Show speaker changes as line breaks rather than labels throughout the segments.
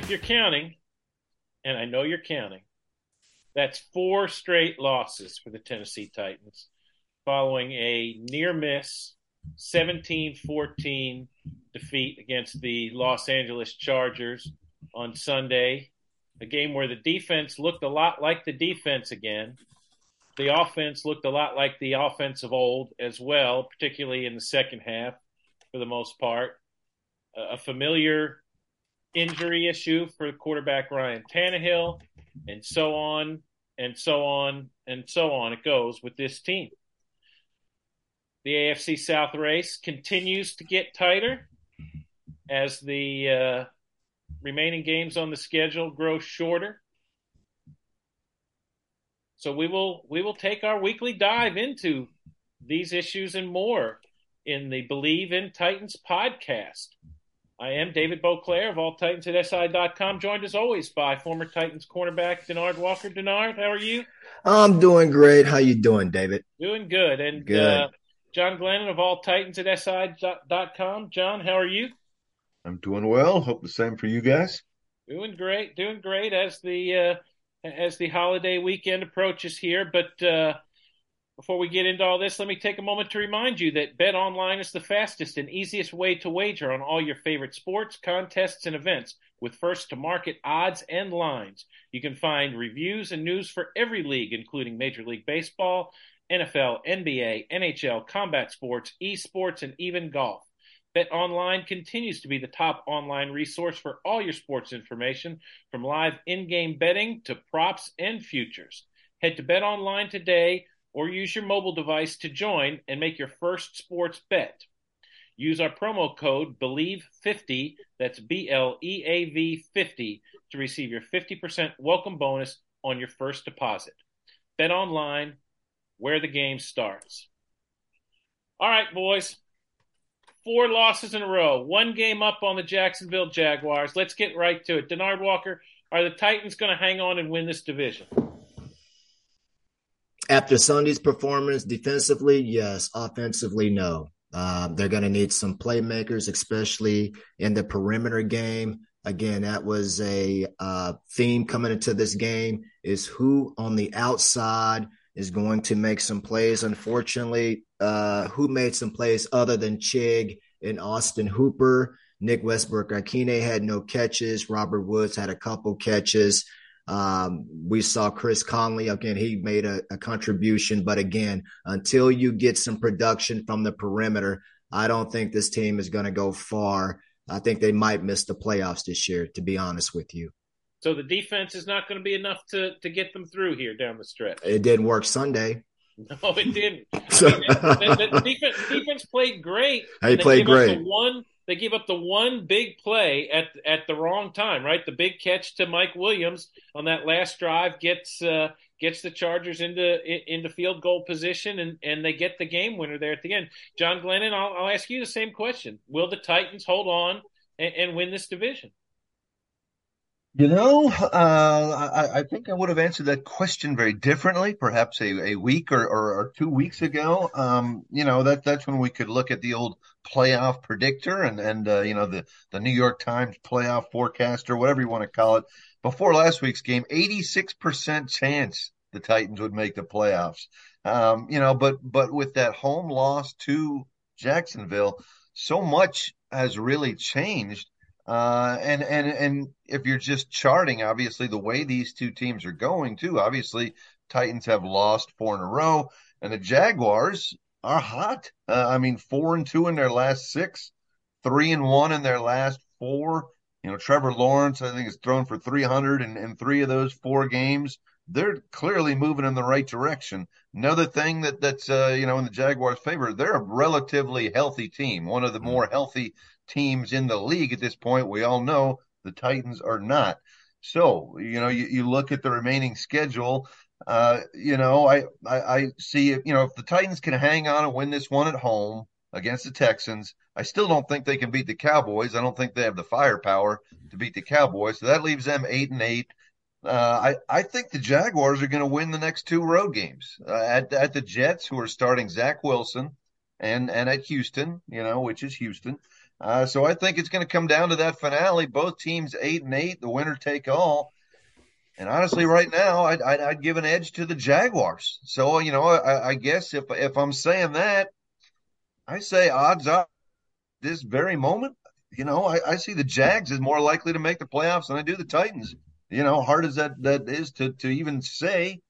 If you're counting, and I know you're counting, that's four straight losses for the Tennessee Titans following a near miss 17 14 defeat against the Los Angeles Chargers on Sunday. A game where the defense looked a lot like the defense again. The offense looked a lot like the offense of old as well, particularly in the second half for the most part. A familiar injury issue for quarterback Ryan Tannehill, and so on and so on and so on. It goes with this team. The AFC South race continues to get tighter as the uh, remaining games on the schedule grow shorter. So we will we will take our weekly dive into these issues and more in the Bleav in Titans podcast. I am David Boclair of All Titans at SI.com, joined as always by former Titans cornerback Denard Walker. Denard, how are you?
I'm doing great. How you doing, David?
Doing good. And
good.
Uh, John Glennon of All Titans at SI.com. John, how are you?
I'm doing well. Hope the same for you guys.
Doing great. Doing great as the uh, as the holiday weekend approaches here. But uh, before we get into all this, let me take a moment to remind you that Bet Online is the fastest and easiest way to wager on all your favorite sports, contests, and events with first to market odds and lines. You can find reviews and news for every league, including Major League Baseball, NFL, NBA, NHL, combat sports, esports, and even golf. Bet Online continues to be the top online resource for all your sports information, from live in game betting to props and futures. Head to Bet Online today or use your mobile device to join and make your first sports bet. Use our promo code BLEAV50, that's B L E A V 50, to receive your 50% welcome bonus on your first deposit. Bet online, where the game starts. All right, boys. Four losses in a row, one game up on the Jacksonville Jaguars. Let's get right to it. Denard Walker, are the Titans going to hang on and win this division?
After Sunday's performance defensively, yes. Offensively, no. Uh, they're going to need some playmakers, especially in the perimeter game. Again, that was a uh, theme coming into this game is who on the outside is going to make some plays. Unfortunately, uh, who made some plays other than Chig and Austin Hooper? Nick Westbrook-Ikhine had no catches. Robert Woods had a couple catches. Um, we saw Chris Conley again. He made a, a, contribution, but again, until you get some production from the perimeter, I don't think this team is going to go far. I think they might miss the playoffs this year, to be honest with you.
So the defense is not going to be enough to to get them through here down the stretch.
It didn't work Sunday.
No, it didn't. I mean, the, the, defense, defense, played great.
They played great.
One they gave up the one big play at at the wrong time, right? The big catch to Mike Williams on that last drive gets uh, gets the Chargers into into field goal position, and and they get the game winner there at the end. John Glennon, I'll, I'll ask you the same question: Will the Titans hold on and, and win this division?
You know, uh, I, I, think I would have answered that question very differently, perhaps a, a week or, or, or, two weeks ago. Um, you know, that that's when we could look at the old playoff predictor and and uh, you know the the New York Times playoff forecaster, whatever you want to call it. Before last week's game, eighty six percent chance the Titans would make the playoffs. Um, you know, but but with that home loss to Jacksonville, so much has really changed uh, and and and if you're just charting, obviously the way these two teams are going, too. Obviously, Titans have lost four in a row, and the Jaguars are hot. Uh, I mean, four and two in their last six, three and one in their last four. You know, Trevor Lawrence, I think, has thrown for 300 in, in three of those four games. They're clearly moving in the right direction. Another thing that that's uh, you know in the Jaguars' favor, they're a relatively healthy team, one of the more healthy teams in the league at this point. We all know the Titans are not. So, you know, you, you look at the remaining schedule. Uh, you know, I, I, I see, you know, if the Titans can hang on and win this one at home against the Texans, I still don't think they can beat the Cowboys. I don't think they have the firepower to beat the Cowboys. So that leaves them eight and eight. Uh, I, I think the Jaguars are going to win the next two road games uh, at, at the Jets, who are starting Zach Wilson, and, and at Houston, you know, which is Houston. Uh, so I think it's going to come down to that finale. Both teams eight and eight, the winner take all. And honestly, right now, I'd, I'd, I'd give an edge to the Jaguars. So you know, I, I, guess if if I'm saying that, I say odds are this very moment. You know, I, I see the Jags is more likely to make the playoffs than I do the Titans. You know, hard as that that is to to even say,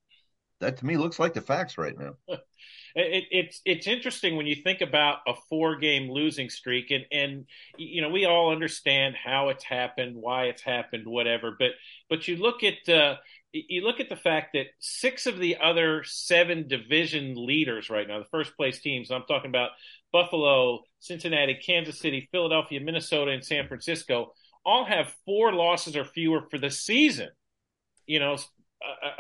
that to me looks like the facts right now.
It, it's it's interesting when you think about a four game losing streak, and and you know we all understand how it's happened, why it's happened, whatever. But but you look at uh, you look at the fact that six of the other seven division leaders right now, the first place teams, I'm talking about Buffalo, Cincinnati, Kansas City, Philadelphia, Minnesota, and San Francisco, all have four losses or fewer for the season. You know,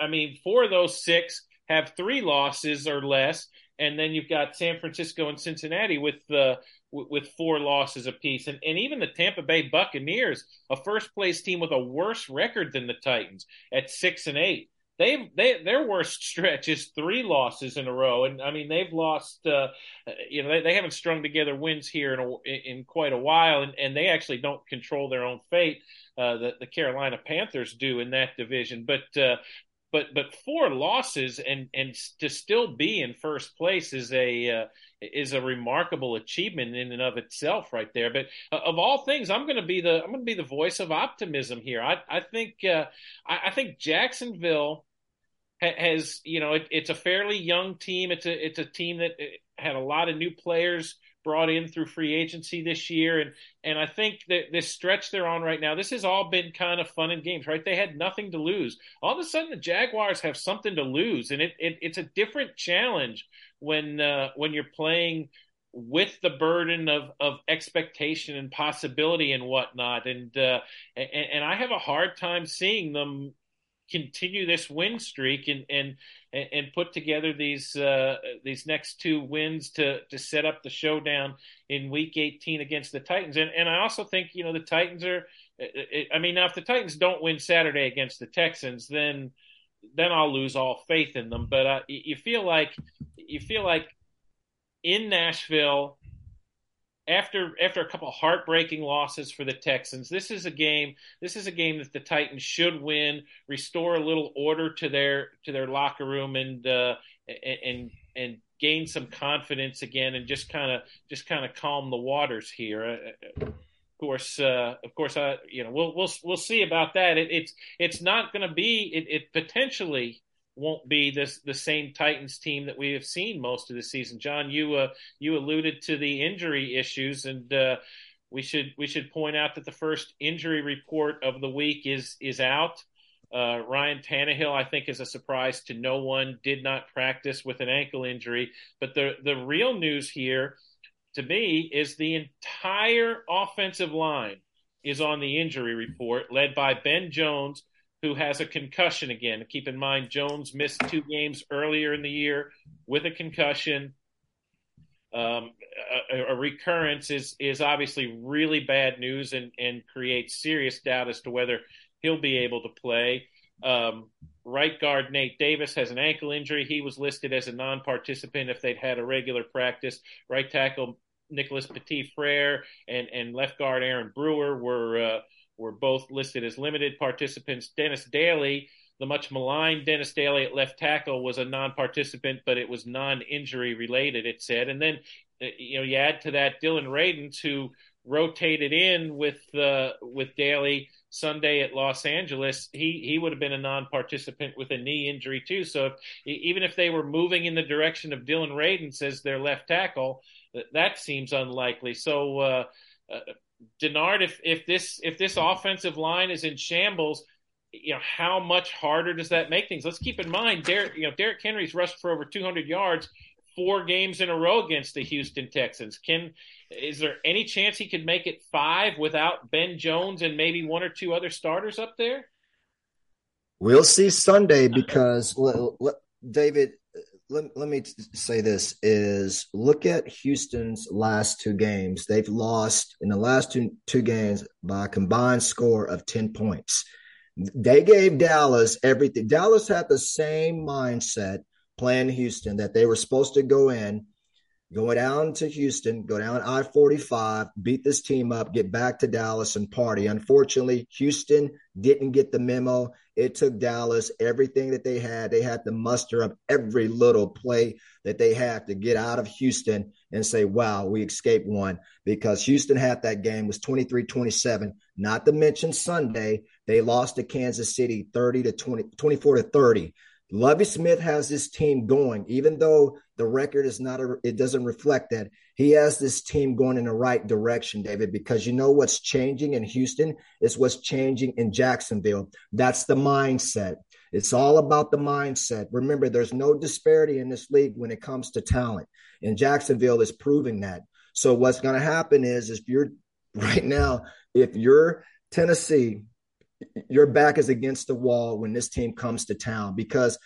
I mean, four of those six have three losses or less, and then you've got San Francisco and Cincinnati with uh, with four losses apiece, and and even the Tampa Bay Buccaneers, a first place team with a worse record than the Titans at six and eight. They've they their worst stretch is three losses in a row, and I mean they've lost. Uh, you know they, they haven't strung together wins here in a, in quite a while, and, and they actually don't control their own fate. Uh, the the Carolina Panthers do in that division, but uh, but but four losses and and to still be in first place is a uh, is a remarkable achievement in and of itself right there. But uh, of all things i'm going to be the i'm going to be the voice of optimism here. I i think uh, I, I, think jacksonville ha- has you know it, it's a fairly young team. It's a it's a team that uh, had a lot of new players brought in through free agency this year. And and I think that this stretch they're on right now, this has all been kind of fun and games, right? They had nothing to lose. All of a sudden, the Jaguars have something to lose, and it, it it's a different challenge when uh, when you're playing with the burden of, of expectation and possibility and whatnot. And, uh, and, and I have a hard time seeing them continue this win streak and and and put together these uh, these next two wins to to set up the showdown in Week 18 against the Titans. And and I also think you know the Titans are. I mean, now if the Titans don't win Saturday against the Texans, then then I'll lose all faith in them. But uh, you feel like you feel like in Nashville after after a couple heartbreaking losses for the Texans, this is a game. This is a game that the Titans should win, restore a little order to their to their locker room, and uh, and and gain some confidence again, and just kind of just kind of calm the waters here. Uh, of course, uh, of course, I you know we'll we'll we'll see about that. It, it's it's not going to be it, it potentially won't be this the same Titans team that we have seen most of the season. John, you uh, you alluded to the injury issues, and uh, we should we should point out that the first injury report of the week is is out. Uh, Ryan Tannehill, I think, is a surprise to no one. Did not practice with an ankle injury, but the the real news here, to me, is the entire offensive line is on the injury report, led by Ben Jones, who has a concussion again. Keep in mind, Jones missed two games earlier in the year with a concussion. Um, a, a, recurrence is is obviously really bad news and and creates serious doubt as to whether he'll be able to play. Um, right guard Nate Davis has an ankle injury. He was listed as a non-participant if they'd had a regular practice. Right tackle Nicholas Petit Frere and and left guard Aaron Brewer were uh, were both listed as limited participants. Dennis Daly the much maligned Dennis Daly at left tackle was a non-participant, but it was non-injury related. It said, and then uh, you know you add to that Dillon Radunz, who rotated in with uh, with Daly Sunday at Los Angeles. He he would have been a non-participant with a knee injury too. So if, even if they were moving in the direction of Dillon Radunz as their left tackle, that seems unlikely. So. Uh, uh, Denard, if if this if this offensive line is in shambles, you know, how much harder does that make things? Let's keep in mind, Derrick, you know, Derrick Henry's rushed for over 200 yards four games in a row against the Houston Texans. Can is there any chance he could make it five without Ben Jones and maybe one or two other starters up there?
We'll see Sunday because David. Let, let me say this is look at Houston's last two games. They've lost in the last two two games by a combined score of 10 points. They gave Dallas everything. Dallas had the same mindset playing Houston that they were supposed to go in, go down to Houston, go down I 45, beat this team up, get back to Dallas and party. Unfortunately, Houston didn't get the memo. It took Dallas everything that they had. They had to muster up every little play that they had to get out of Houston and say, wow, we escaped one because Houston had that game was 23 27. Not to mention Sunday, they lost to Kansas City 30 to 20, 24 to 30. Lovie Smith has this team going, even though the record is not, a, it doesn't reflect that. He has this team going in the right direction, David, because you know what's changing in Houston is what's changing in Jacksonville. That's the mindset. It's all about the mindset. Remember, there's no disparity in this league when it comes to talent, and Jacksonville is proving that. So what's going to happen is, if you're right now, if you're Tennessee, your back is against the wall when this team comes to town because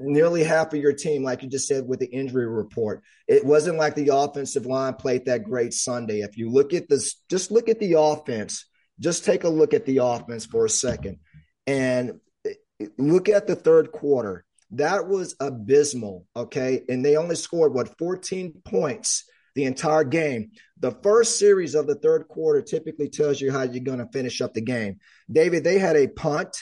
nearly half of your team, like you just said with the injury report, it wasn't like the offensive line played that great Sunday. If you look at this, just look at the offense. Just take a look at the offense for a second and look at the third quarter. That was abysmal. Okay. And they only scored what 14 points the entire game. The first series of the third quarter typically tells you how you're going to finish up the game. David, they had a punt,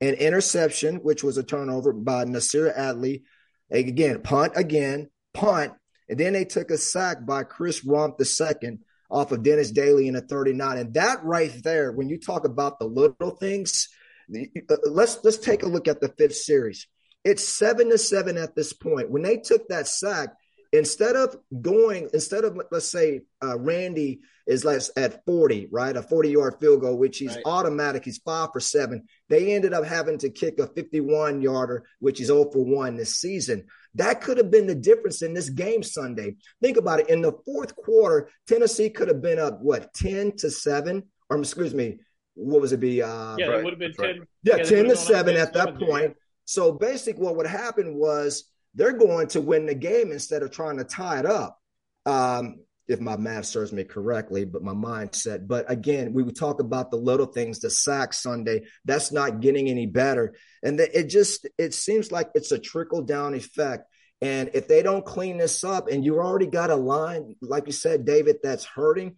an interception, which was a turnover by Nasir Adderley. Again, punt again, punt. And then they took a sack by Chris Rumph II off of Dennis Daly in a 39. And that right there, when you talk about the little things, uh, let's let's take a look at the fifth series. It's seven to seven at this point. When they took that sack, instead of going, instead of let's say uh, Randy is less at 40, right? A 40 yard field goal, which he's right. automatic. He's five for seven. They ended up having to kick a 51 yarder, which is 0 for one this season. That could have been the difference in this game Sunday. Think about it. In the fourth quarter, Tennessee could have been up, what, 10 to seven? Or excuse me, what was it be?
Uh, yeah, right, it would have been 10.
Yeah, yeah 10 to seven at that point. So basically, what would happen was they're going to win the game instead of trying to tie it up. Um, if my math serves me correctly, but my mindset. But again, we would talk about the little things, the sack Sunday. That's not getting any better, and it just it seems like it's a trickle down effect. And if they don't clean this up, and you already got a line, like you said, David, that's hurting.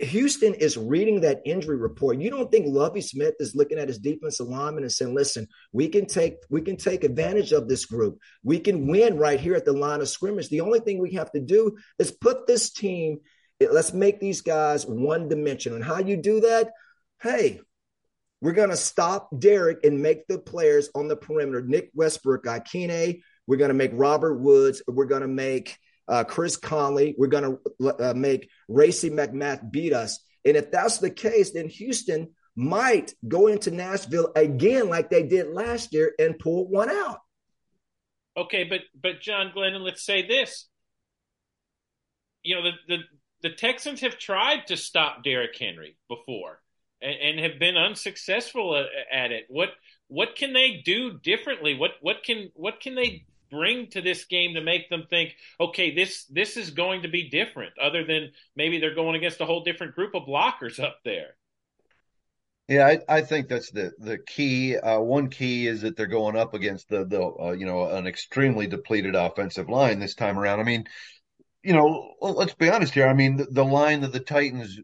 Houston is reading that injury report. You don't think Lovie Smith is looking at his defensive lineman and saying, "Listen, we can take we can take advantage of this group. We can win right here at the line of scrimmage. The only thing we have to do is put this team. Let's make these guys one dimensional. And how you do that? Hey, we're going to stop Derrick and make the players on the perimeter, Nick Westbrook, Ikhine, we're going to make Robert Woods. We're going to make uh, Chris Conley. We're going to uh, make Racey McMath beat us. And if that's the case, then Houston might go into Nashville again like they did last year and pull one out.
Okay, but but John Glennon, let's say this. You know, the the, the Texans have tried to stop Derrick Henry before and, and have been unsuccessful at, at it. What what can they do differently? What what can what can they bring to this game to make them think, okay, this this is going to be different, other than maybe they're going against a whole different group of blockers up there.
Yeah, I, I think that's the the key. Uh, one key is that they're going up against the the uh, you know an extremely depleted offensive line this time around. I mean, you know, let's be honest here. I mean, the, the line that the Titans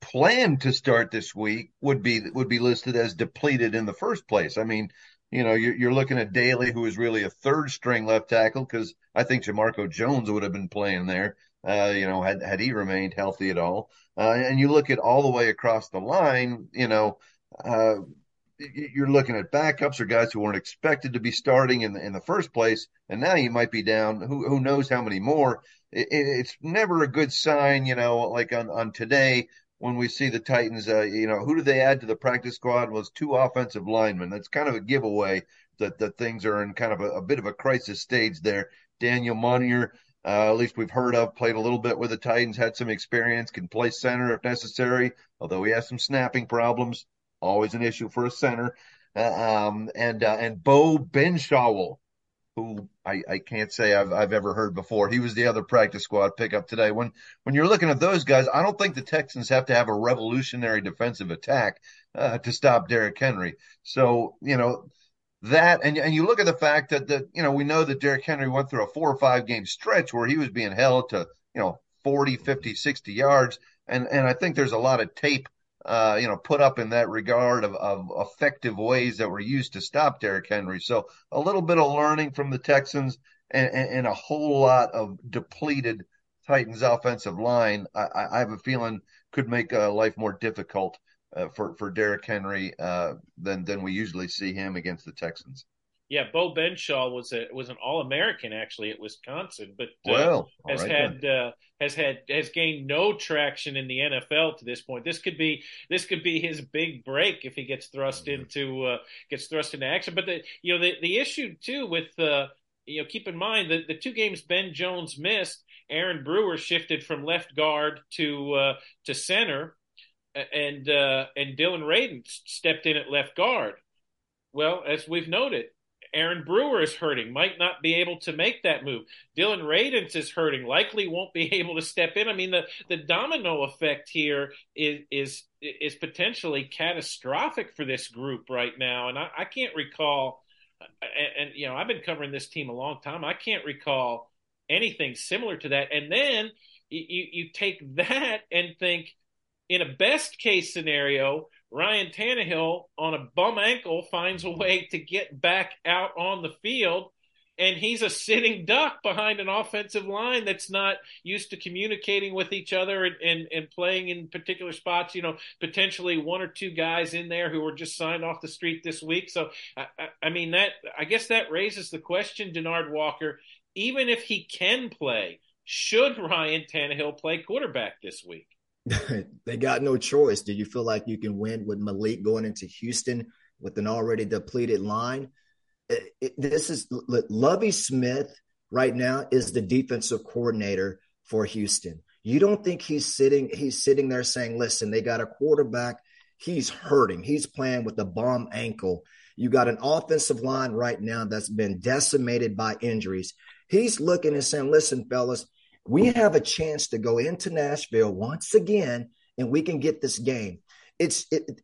planned to start this week would be would be listed as depleted in the first place. I mean, you know, you're, you're looking at Daly, who is really a third string left tackle, because I think Jamarco Jones would have been playing there, uh, you know, had, had he remained healthy at all. Uh, and you look at all the way across the line, you know, uh, you're looking at backups or guys who weren't expected to be starting in the, in the first place, and now you might be down. Who who knows how many more? It, it's never a good sign, you know. Like on on today, when we see the Titans, uh, you know, who did they add to the practice squad? Was two offensive linemen. That's kind of a giveaway that that things are in kind of a, a bit of a crisis stage there. Daniel Munyer, uh, at least we've heard of, played a little bit with the Titans, had some experience, can play center if necessary, although he has some snapping problems. Always an issue for a center. Uh, um, and uh, and Beau Benzschawel, who I, I can't say I've, I've ever heard before. He was the other practice squad pickup today. When when you're looking at those guys, I don't think the Texans have to have a revolutionary defensive attack uh, to stop Derrick Henry. So you know that, and and you look at the fact that that you know we know that Derrick Henry went through a four or five game stretch where he was being held to you know 40, 50, 60 yards, and and I think there's a lot of tape uh, you know, put up in that regard of, of effective ways that were used to stop Derrick Henry. So a little bit of learning from the Texans and, and, and a whole lot of depleted Titans offensive line. I, I have a feeling could make uh, life more difficult uh, for for Derrick Henry uh, than than we usually see him against the Texans.
Yeah, Beau Benzschawel was a was an All American actually at Wisconsin, but uh,
well,
has
right
had uh, has had has gained no traction in the NFL to this point. This could be this could be his big break if he gets thrust mm-hmm. into uh, gets thrust into action. But the you know the the issue too with uh, you know keep in mind that the two games Ben Jones missed, Aaron Brewer shifted from left guard to uh, to center, and uh, and Dillon Radunz stepped in at left guard. Well, as we've noted, Aaron Brewer is hurting, might not be able to make that move. Dillon Radunz is hurting, likely won't be able to step in. I mean, the, the domino effect here is is is potentially catastrophic for this group right now. And I, I can't recall, and, and you know, I've been covering this team a long time. I can't recall anything similar to that. And then you you take that and think, in a best case scenario, Ryan Tannehill on a bum ankle finds a way to get back out on the field and he's a sitting duck behind an offensive line that's not used to communicating with each other and, and, and, playing in particular spots. You know, potentially one or two guys in there who were just signed off the street this week. So, I, I mean, that I guess that raises the question, Denard Walker. Even if he can play, should Ryan Tannehill play quarterback this week?
they got no choice. Do you feel like you can win with Malik going into Houston with an already depleted line? It, it, this is Lovie Smith right now is the defensive coordinator for Houston. You don't think he's sitting he's sitting there saying, "Listen, they got a quarterback. He's hurting. He's playing with a bomb ankle. You got an offensive line right now that's been decimated by injuries." He's looking and saying, "Listen, fellas, we have a chance to go into Nashville once again and we can get this game. It's it,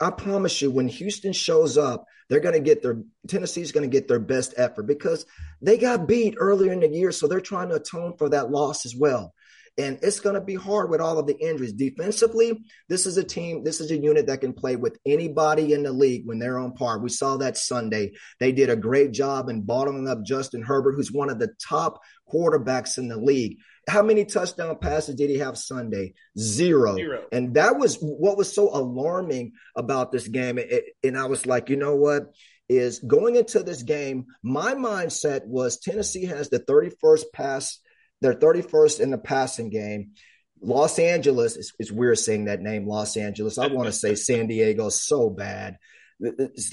I promise you when Houston shows up, they're going to get their Tennessee's going to get their best effort because they got beat earlier in the year so they're trying to atone for that loss as well. And it's going to be hard with all of the injuries. Defensively, this is a team, this is a unit that can play with anybody in the league when they're on par. We saw that Sunday. They did a great job in bottling up Justin Herbert, who's one of the top quarterbacks in the league. How many touchdown passes did he have Sunday? Zero. Zero. And that was what was so alarming about this game. It, and I was like, you know what? Is going into this game, my mindset was Tennessee has the 31st pass they're 31st in the passing game. Los Angeles is, is weird saying that name, Los Angeles. I want to say San Diego so bad.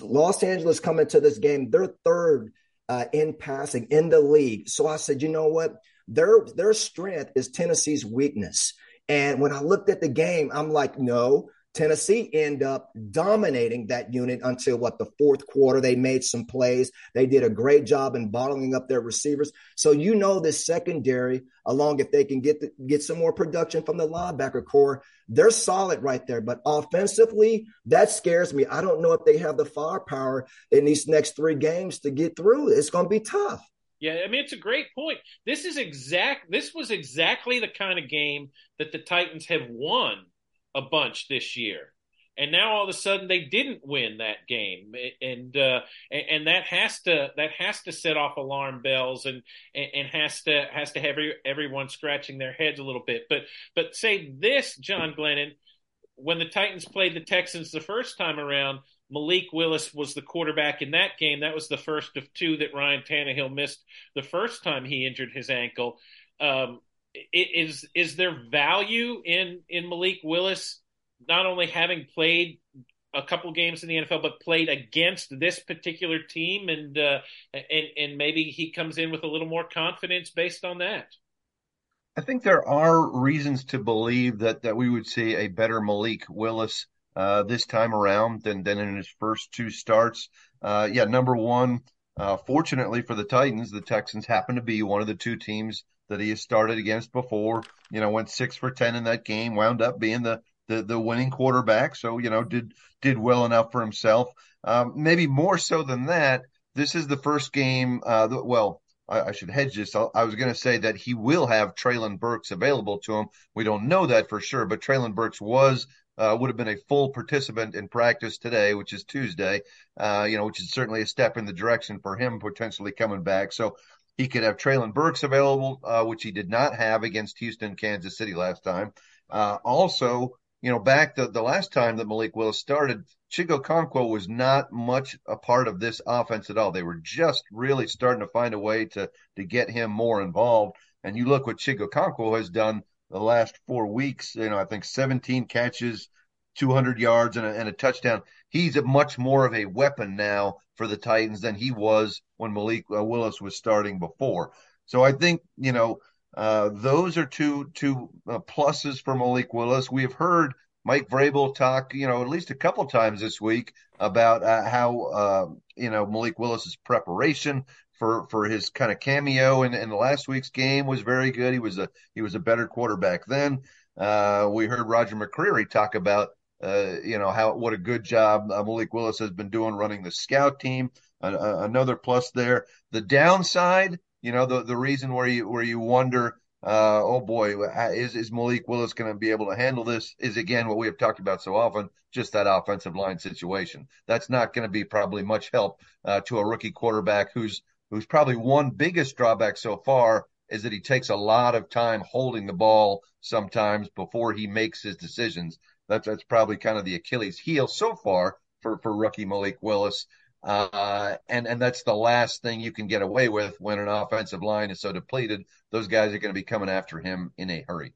Los Angeles coming to this game, they're third uh, in passing in the league. So I said, you know what? Their their strength is Tennessee's weakness. And when I looked at the game, I'm like, no, Tennessee end up dominating that unit until what the fourth quarter. They made some plays. They did a great job in bottling up their receivers. So you know this secondary, along if they can get the, get some more production from the linebacker core, they're solid right there. But offensively, that scares me. I don't know if they have the firepower in these next three games to get through. It's going to be tough.
Yeah, I mean it's a great point. This is exact. This was exactly the kind of game that the Titans have won a bunch this year. And now all of a sudden they didn't win that game, and uh, and that has to that has to set off alarm bells, and and has to has to have every, everyone scratching their heads a little bit. But but say this, John Glennon, when the Titans played the Texans the first time around, Malik Willis was the quarterback in that game. That was the first of two that Ryan Tannehill missed the first time he injured his ankle. Um, is is there value in in Malik Willis not only having played a couple games in the NFL, but played against this particular team, and uh, and and maybe he comes in with a little more confidence based on that.
I think there are reasons to believe that that we would see a better Malik Willis uh, this time around than than in his first two starts. Uh, yeah, number one, uh, fortunately for the Titans, the Texans happen to be one of the two teams that he has started against before. You know, went six for ten in that game, wound up being the the, the winning quarterback. So you know, did did well enough for himself. Um, maybe more so than that. This is the first game. Uh, well, I, I, should hedge this. I, I was going to say that he will have Treylon Burks available to him. We don't know that for sure, but Treylon Burks was uh, would have been a full participant in practice today, which is Tuesday. Uh, you know, which is certainly a step in the direction for him potentially coming back. So he could have Treylon Burks available, uh, which he did not have against Houston, Kansas City last time. Uh, also, you know, back the, the last time that Malik Willis started, Chig Okonkwo was not much a part of this offense at all. They were just really starting to find a way to to get him more involved. And you look what Chig Okonkwo has done the last four weeks. You know, I think 17 catches, 200 yards, and a, and a touchdown. He's a much more of a weapon now for the Titans than he was when Malik uh, Willis was starting before. So I think you know uh, those are two two uh, pluses for Malik Willis. We have heard Mike Vrabel talk, you know, at least a couple times this week about uh, how uh, you know Malik Willis's preparation for for his kind of cameo in, in last week's game was very good. He was a he was a better quarterback then. Uh, we heard Roger McCreary talk about uh, you know how what a good job uh, Malik Willis has been doing running the scout team. Another plus there. The downside, you know, the the reason where you where you wonder, uh, oh boy, is is Malik Willis going to be able to handle this? Is again what we have talked about so often, just that offensive line situation. That's not going to be probably much help uh, to a rookie quarterback who's who's probably one biggest drawback so far is that he takes a lot of time holding the ball sometimes before he makes his decisions. That's that's probably kind of the Achilles heel so far for for rookie Malik Willis. Uh, and and that's the last thing you can get away with when an offensive line is so depleted. Those guys are going to be coming after him in a hurry.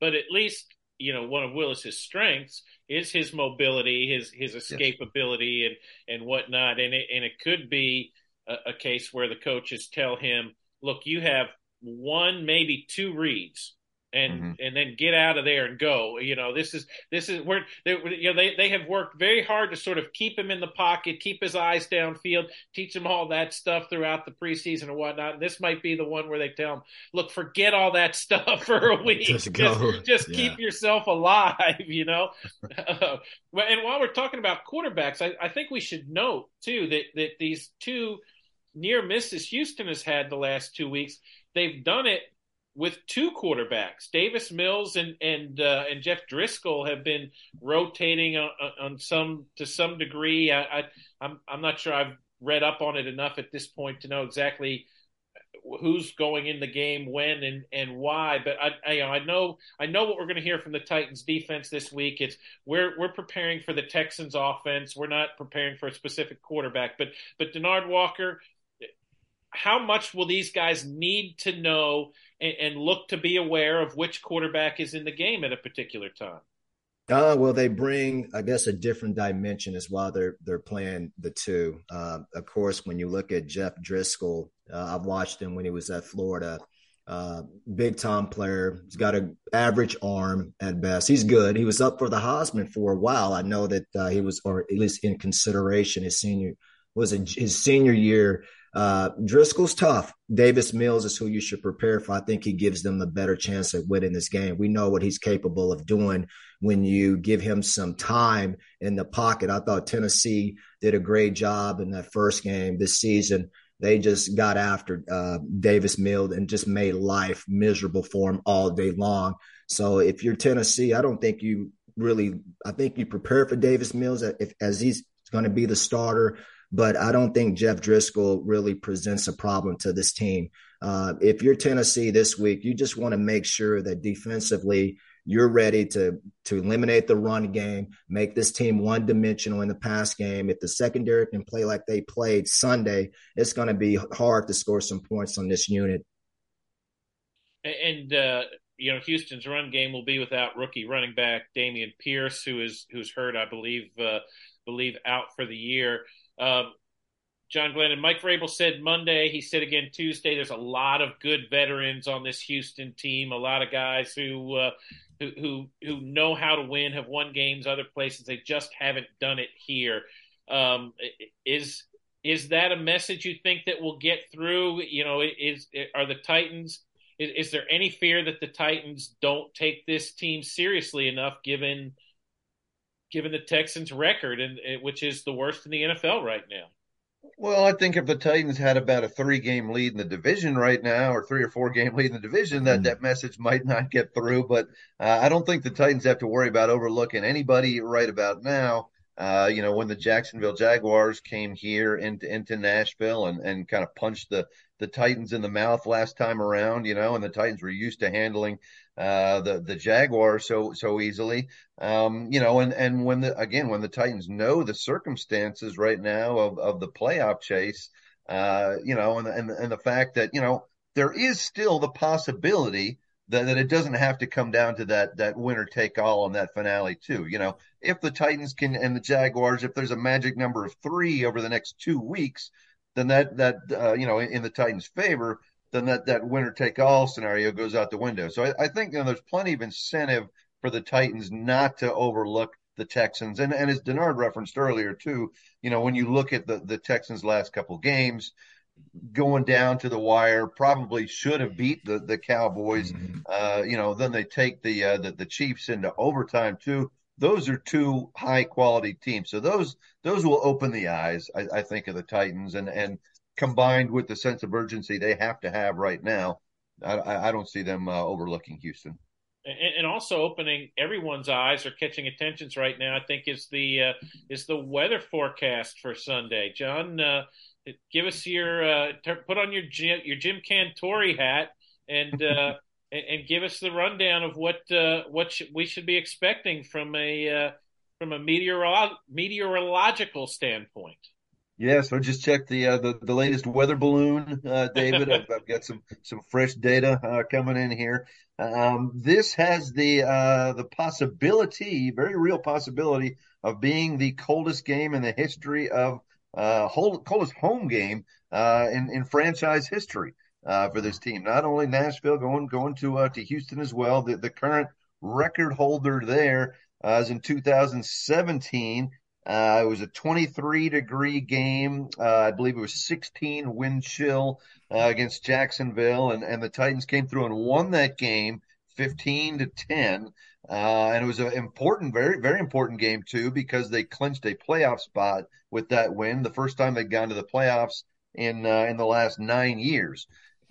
But at least you know one of Willis's strengths is his mobility, his his escapability, yes. and and whatnot. And it and it could be a, a case where the coaches tell him, "Look, you have one, maybe two reads." And mm-hmm. and then get out of there and go. You know, this is this is where they, you know they they have worked very hard to sort of keep him in the pocket, keep his eyes downfield, teach him all that stuff throughout the preseason and whatnot. And this might be the one where they tell him, look, forget all that stuff for a week, just go, just, just yeah. keep yourself alive. You know, uh, and while we're talking about quarterbacks, I, I think we should note too that that these two near misses Houston has had the last two weeks. They've done it with two quarterbacks. Davis Mills and and uh, and Jeff Driskel have been rotating on, on some to some degree. I, I I'm I'm not sure I've read up on it enough at this point to know exactly who's going in the game when and and why but I, I, I know I know what we're going to hear from the Titans defense this week it's we're we're preparing for the Texans offense we're not preparing for a specific quarterback but but Denard Walker how much will these guys need to know and, and, look to be aware of which quarterback is in the game at a particular time?
Uh, well, they bring, I guess, a different dimension as well. They're they're playing the two. Uh, of course, when you look at Jeff Driskel, uh, I've watched him when he was at Florida. Uh, big time player. He's got an average arm at best. He's good. He was up for the Heisman for a while. I know that uh, he was, or at least in consideration, his senior was a, his senior year. Uh, Driskel's tough. Davis Mills is who you should prepare for. I think he gives them a better chance at winning this game. We know what he's capable of doing when you give him some time in the pocket. I thought Tennessee did a great job in that first game this season they just got after uh, Davis Mills and just made life miserable for him all day long. So if you're Tennessee, I don't think you really. I think you prepare for Davis Mills if, as he's going to be the starter. But I don't think Jeff Driskel really presents a problem to this team. Uh, if you're Tennessee this week, you just want to make sure that defensively you're ready to to eliminate the run game, make this team one dimensional in the pass game. If the secondary can play like they played Sunday, it's going to be hard to score some points on this unit.
And uh, you know, Houston's run game will be without rookie running back Dameon Pierce, who is who's hurt, I believe, uh, believe out for the year. Um, John Glennon Mike Vrabel said Monday. He said again Tuesday. There's a lot of good veterans on this Houston team. A lot of guys who uh, who, who who know how to win, have won games other places. They just haven't done it here. Um, is is that a message you think that will get through? You know, is are the Titans? Is, is there any fear that the Titans don't take this team seriously enough, given given the Texans' record, and which is the worst in the NFL right now?
Well, I think if the Titans had about a three game lead in the division right now, or three or four game lead in the division, that, mm. that message might not get through. But uh, I don't think the Titans have to worry about overlooking anybody right about now. Uh, you know, when the Jacksonville Jaguars came here into, into Nashville and, and kind of punched the, the Titans in the mouth last time around, you know, and the Titans were used to handling uh, the the Jaguars so so easily. Um, you know, and and when the again when the Titans know the circumstances right now of of the playoff chase, uh, you know, and and and the fact that you know there is still the possibility that, that it doesn't have to come down to that that winner take all on that finale too. You know, if the Titans can and the Jaguars, if there's a magic number of three over the next two weeks, then that that uh, you know in, in, the Titans' favor, then that that winner take all scenario goes out the window. So I, I think you know, there's plenty of incentive for the Titans not to overlook the Texans. And and as Denard referenced earlier too, you know when you look at the the Texans' last couple games going down to the wire, probably should have beat the the Cowboys. Mm-hmm. Uh, you know, then they take the, uh, the the Chiefs into overtime too. Those are two high quality teams. So those those will open the eyes, I, I think, of the Titans, and and combined with the sense of urgency they have to have right now, I, I don't see them uh, overlooking Houston.
And, also opening everyone's eyes or catching attentions right now, I think is the uh, is the weather forecast for Sunday. John, uh, give us your uh, put on your Jim, your Jim Cantore hat and uh, and give us the rundown of what uh, what sh- we should be expecting from a uh, from a meteorolo- meteorological standpoint.
Yeah, so just check the uh, the, the latest weather balloon, uh, David. I've, I've, got some some fresh data uh, coming in here. Um, this has the uh, the possibility, very real possibility, of being the coldest game in the history of uh, whole, coldest home game uh, in in franchise history for this team. Not only Nashville, going going to to Houston as well. The the current record holder there there is in 2017 uh, it was a 23 degree game. Uh, I believe it was 16 wind chill uh, against Jacksonville, and, and the Titans came through and won that game 15 to 10. Uh, and it was an important, very, very important game too because they clinched a playoff spot with that win. The first time they'd gone to the playoffs in uh, in the last nine years.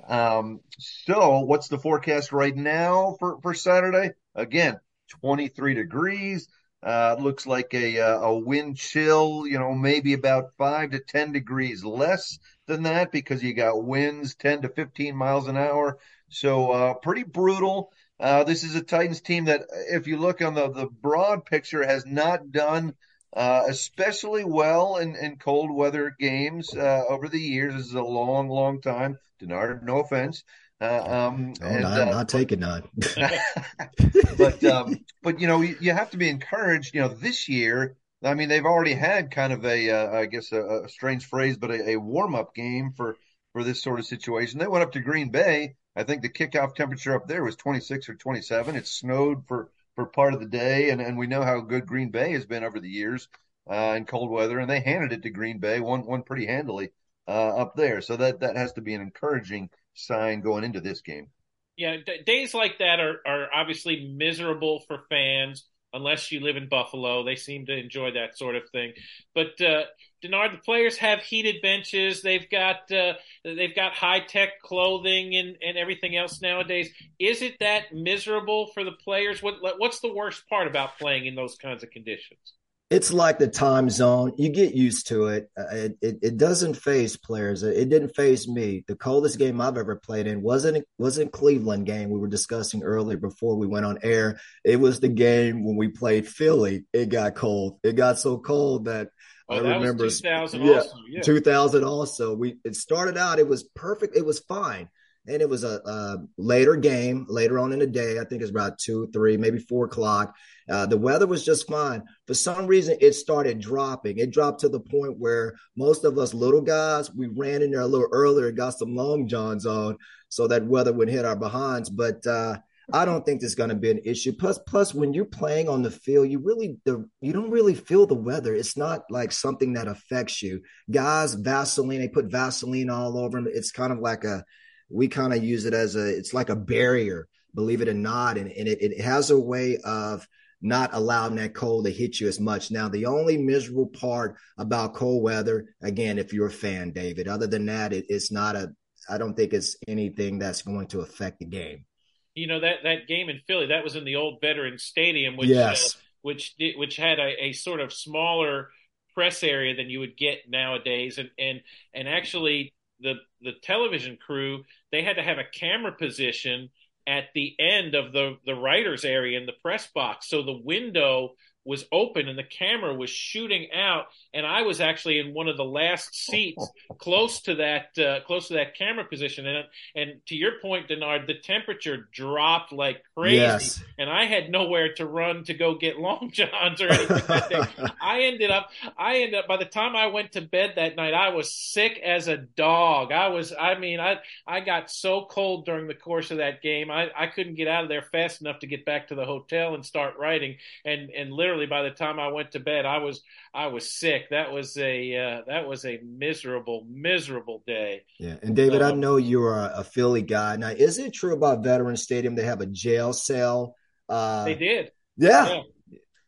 Um, so, what's the forecast right now for for Saturday? Again, 23 degrees. Uh, looks like a uh, a wind chill, you know, maybe about five to ten degrees less than that because you got winds 10 to 15 miles an hour. So uh, pretty brutal. Uh, this is a Titans team that, if you look on the, the broad picture, has not done uh, especially well in, in cold weather games uh, over the years. This is a long, long time. Denard, no offense. Uh, um,
oh, and, not, uh, not taking none.
but um, but you know you, you, have to be encouraged. You know this year, I mean they've already had kind of a uh, I guess a, a, strange phrase, but a, a warm up game for for this sort of situation. They went up to Green Bay I think the kickoff temperature up there was 26 or 27. It snowed for, for part of the day, and, and we know how good Green Bay has been over the years uh, in cold weather, and they handed it to Green Bay, one one pretty handily uh, up there. So that that has to be an encouraging sign going into this game.
Yeah, d- days like that are are obviously miserable for fans unless you live in Buffalo. They seem to enjoy that sort of thing. But uh, Denard, the players have heated benches. They've got uh, they've got high tech clothing and, and everything else nowadays. Is it that miserable for the players? What what's the worst part about playing in those kinds of conditions?
It's like the time zone. You get used to it. Uh, it, it, it doesn't phase players. It didn't phase me. The coldest game I've ever played in wasn't wasn't Cleveland game we were discussing earlier before we went on air. It was the game when we played Philly. It got cold. It got so cold that
oh, I that remember 2000
yeah, also. Yeah. 2000 also. We it started out. It was perfect. It was fine and it was a, a, later game later on in the day. I think it's about two, three, maybe four o'clock. Uh, the weather was just fine. For some reason, it started dropping. It dropped to the point where most of us little guys we ran in there a little earlier, and got some long johns on, so that weather would hit our behinds. But uh, I don't think there's going to be an issue. Plus, plus, when you're playing on the field, you really the you don't really feel the weather. It's not like something that affects you. Guys, Vaseline, they put Vaseline all over them. It's kind of like a we kind of use it as a it's like a barrier believe it or not and, and it, it has a way of not allowing that cold to hit you as much. Now the only miserable part about cold weather again if you're a fan david other than that it, it's not a i don't think it's anything that's going to affect the game.
You know that that game in philly that was in the old veterans stadium which
yes.
uh, which which had a, a sort of smaller press area than you would get nowadays. And and and actually the the television crew they had to have a camera position at the end of the the writers area in the press box. So the window was open and the camera was shooting out and I was actually in one of the last seats close to that uh, close to that camera position and and to your point Denard the temperature dropped like crazy
yes.
and I had nowhere to run to go get long johns or anything like that. I ended up I ended up by the time I went to bed that night I was sick as a dog. I was I mean I I got so cold during the course of that game. I I couldn't get out of there fast enough to get back to the hotel and start writing and and literally by the time I went to bed, I was I was sick. That was a uh, that was a miserable miserable day.
Yeah, and David, um, I know you're a, a, Philly guy. Now, is it true about Veterans Stadium? They have a jail cell. Uh,
they did.
Yeah. yeah.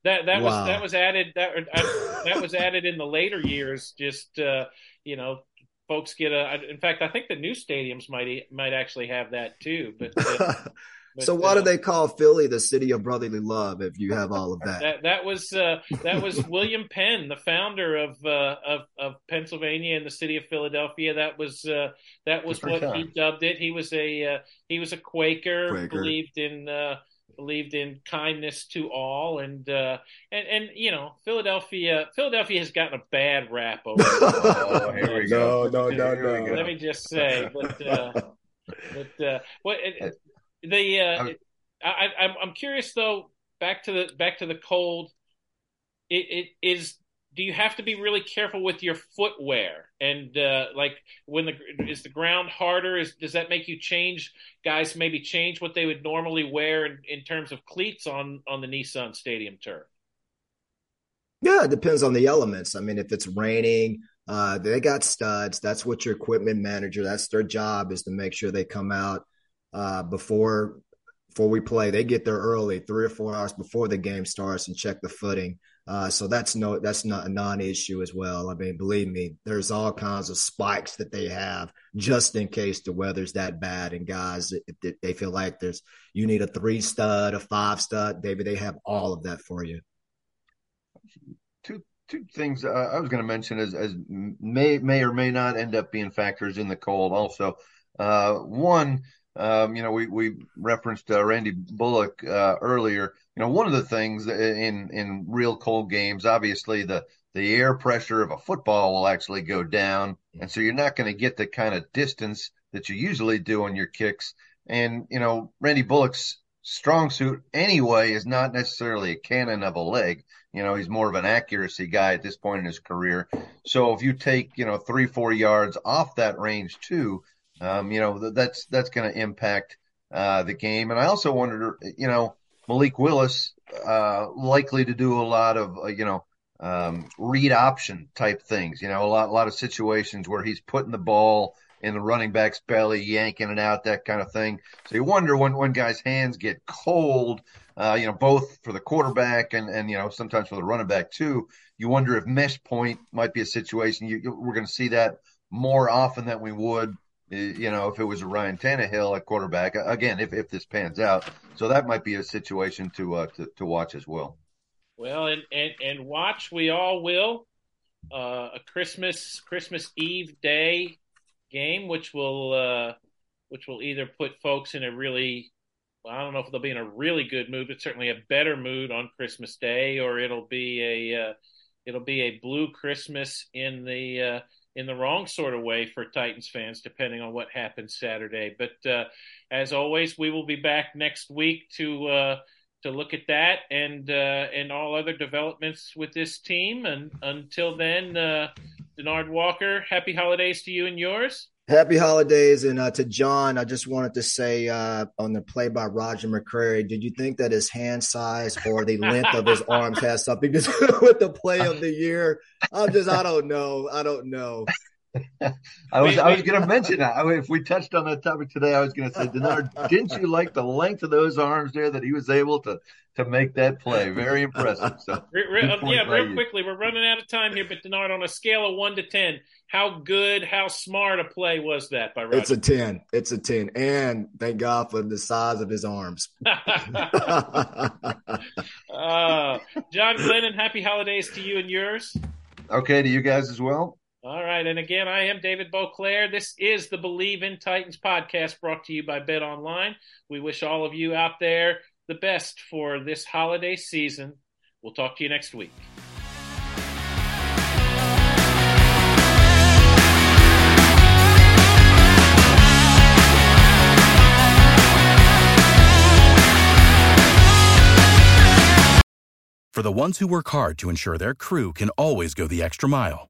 That that wow. was that was added that that was added in the later years. Just uh, you know, folks get a. In fact, I think the new stadiums might might actually have that too. But uh,
But, so why uh, do they call Philly the city of brotherly love if you have all of that?
that, that was uh, that was William Penn, the founder of, uh, of of Pennsylvania and the city of Philadelphia. That was uh, that was what he dubbed it. He was a uh, he was a Quaker, Quaker. believed in uh, believed in kindness to all, and and and you know Philadelphia Philadelphia has gotten a bad rap over.
oh, here we go.
No, no, no, no.
Let me just say, but but what. It, the uh, I, I'm I'm curious though. Back to the back to the cold. It, it is. Do you have to be really careful with your footwear? And uh, like when the is the ground harder? Is does that make you change? Guys maybe change what they would normally wear in, in terms of cleats on on the Nissan Stadium turf.
Yeah, it depends on the elements. I mean, if it's raining, uh, they got studs. That's what your equipment manager. That's their job is to make sure they come out uh, before before we play. They get there early, three or four hours before the game starts, and check the footing. Uh, so that's no that's not a non-issue as well. I mean, believe me, there's all kinds of spikes that they have just in case the weather's that bad. And guys, if they feel like there's you need a three stud, a five stud, David, they have all of that for you.
Two two things uh, I was going to mention as as may may or may not end up being factors in the cold. Also, uh, one um, you know, we we referenced uh, Randy Bullock uh, earlier. You know, one of the things in in real cold games, obviously the the air pressure of a football will actually go down, and so you're not going to get the kind of distance that you usually do on your kicks. And you know, Randy Bullock's strong suit anyway is not necessarily a cannon of a leg. You know, he's more of an accuracy guy at this point in his career. So if you take, you know, three, four yards off that range too, Um, you know, that's that's going to impact uh, the game. And I also wondered, you know, Malik Willis uh, likely to do a lot of, uh, you know, um, read option type things. You know, a lot a lot of situations where he's putting the ball in the running back's belly, yanking it out, that kind of thing. So you wonder when when guys' hands get cold. Uh, you know, both for the quarterback and and you know sometimes for the running back too. You wonder if mesh point might be a situation. You, we're going to see that more often than we would you know, if it was a Ryan Tannehill at quarterback, again, if, if this pans out. So that might be a situation to, uh, to, to watch as well.
Well, and, and, and watch, we all will. Uh, a Christmas Christmas Eve day game, which will uh, which will either put folks in a really well, I don't know if they'll be in a really good mood, but certainly a better mood on Christmas Day, or it'll be a uh, it'll be a blue Christmas in the uh, in the wrong sort of way for Titans fans, depending on what happens Saturday. But uh, as always, we will be back next week to uh, to look at that and uh, and all other developments with this team. And until then, uh, Denard Walker, happy holidays to you and yours.
Happy holidays, and uh, to John, I just wanted to say uh, on the play by Roger McCreary, did you think that his hand size or the length of his arms has something to do with the play of the year? I'm just, I don't know, I don't know.
I was I was going to mention that. I mean, if we touched on that topic today, I was going to say, Denard, didn't you like the length of those arms there that he was able to to make that play? Very impressive. So,
re- um, yeah, real you. quickly, we're running out of time here, but Denard, on a scale of one to ten, how good, how smart a play was that by Roger?
It's a ten. It's a ten, and thank God for the size of his arms. uh,
John Glennon, happy holidays to you and yours.
Okay, to you guys as well.
All right. And again, I am David Boclair. This is the Bleav in Titans podcast brought to you by Bet Online. We wish all of you out there the best for this holiday season. We'll talk to you next week.
For the ones who work hard to ensure their crew can always go the extra mile